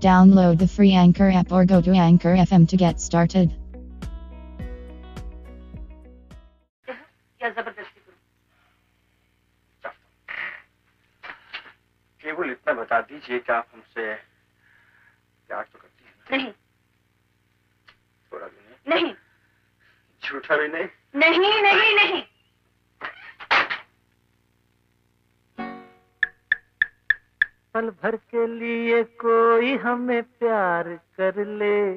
Download the free Anchor app or go to Anchor FM to get started. या ज़बरदस्ती करूँ केवल इतना बता दीजिए कि आप हमसे प्यार तो करती हैं। नहीं। थोड़ा भी नहीं। नहीं। झूठा भी नहीं। नहीं नहीं नहीं। पल भर के लिए कोई हमें प्यार कर ले।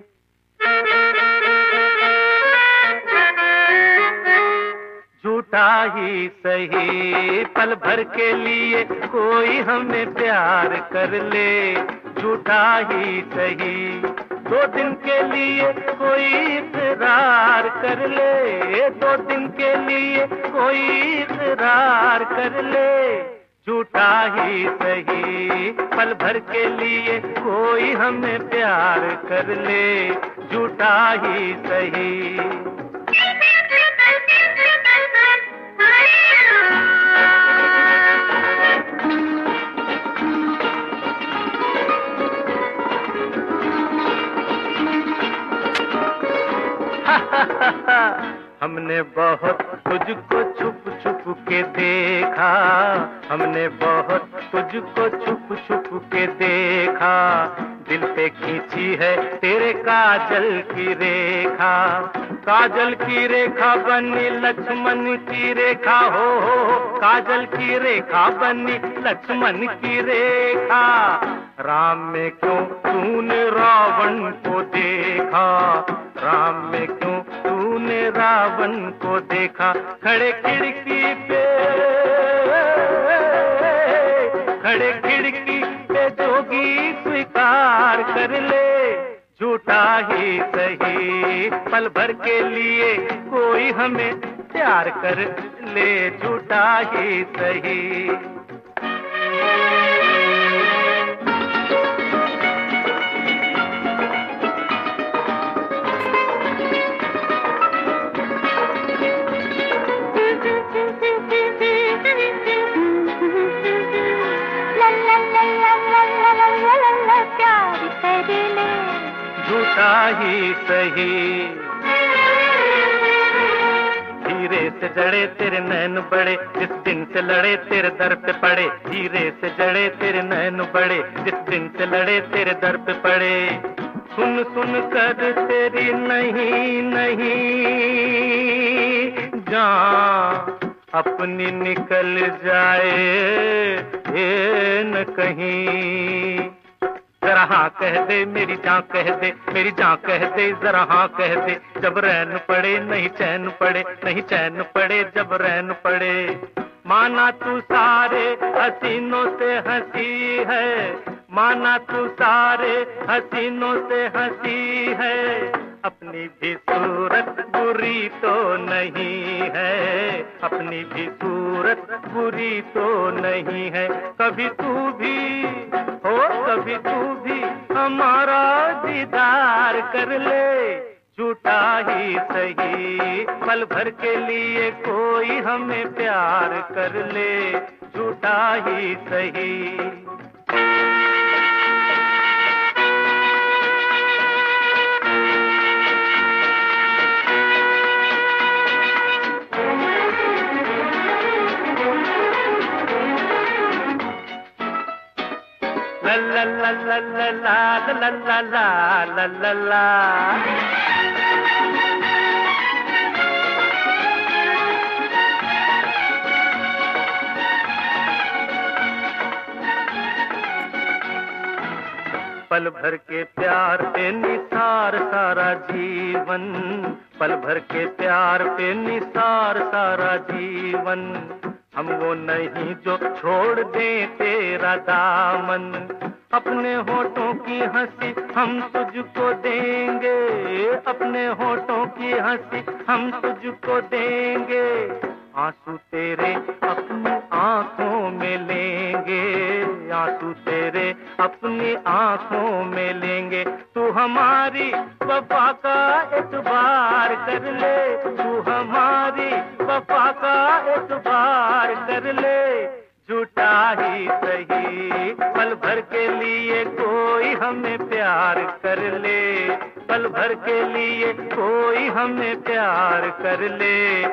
झूठा ही सही, पल भर के लिए कोई हमें प्यार कर ले। झूठा ही सही, दो दिन के लिए कोई इकरार कर ले। दो दिन के लिए कोई इकरार कर ले। झूठा ही सही। पल भर के लिए कोई हमें प्यार कर ले। झूठा ही सही। हमने बहुत तुझको छुप छुप के देखा। हमने बहुत तुझको छुप छुप के देखा। दिल पे खींची है तेरे काजल की रेखा। काजल की रेखा बनी लक्ष्मण की रेखा। हो हो काजल की रेखा बनी लक्ष्मण की रेखा। राम में क्यों तूने रावण को देखा? राम में क्यों तूने रावण को देखा, खड़े खिड़की पे। खड़े खिड़की पे जोगी स्वीकार कर ले, झूठा ही सही। पल भर के लिए कोई हमें प्यार कर ले, झूठा ही सही। झूठा ही सही। धीरे से जड़े तेरे नैन बड़े, जिस दिन से लड़े तेरे दर पे पड़े। धीरे से जड़े तेरे नैन बड़े, जिस दिन से लड़े तेरे दर पे पड़े। सुन सुन कर तेरी नहीं नहीं। जान, अपनी निकल जाए, ये न कहीं। जरा हाँ कह दे, मेरी जान कह दे, मेरी जान कह दे, जरा हाँ कह दे। जब रैन पड़े, नहीं चैन पड़े, नहीं चैन पड़े, जब रैन पड़े। माना तू सारे हसीनों से हँसी है, माना तू सारे हसीनों से हँसी है। अपनी भी सूरत बुरी तो नहीं है। अपनी भी सूरत बुरी तो नहीं है। कभी तू भी, हो कभी तू भी हमारा दीदार कर ले। झूठा ही सही, पल भर के लिए कोई हमें प्यार कर ले। झूठा ही सही। पल भर के प्यार पे निसार सारा जीवन, पल भर के प्यार पे निसार सारा जीवन। हम वो नहीं जो छोड़ दे तेरा दामन। अपने होठों की हँसी हम तुझको देंगे। अपने होठों की हँसी हम तुझको देंगे। आँसू तेरे अपनी आँखों में लेंगे। आँसू तेरे अपनी आँखों में लेंगे। तू हमारी वफा का एतबार कर ले। तू हमारी वफा का एतबार कर ले। झूठा ही पल भर के लिए कोई हमें प्यार कर ले। पल भर के लिए कोई हमें प्यार कर ले।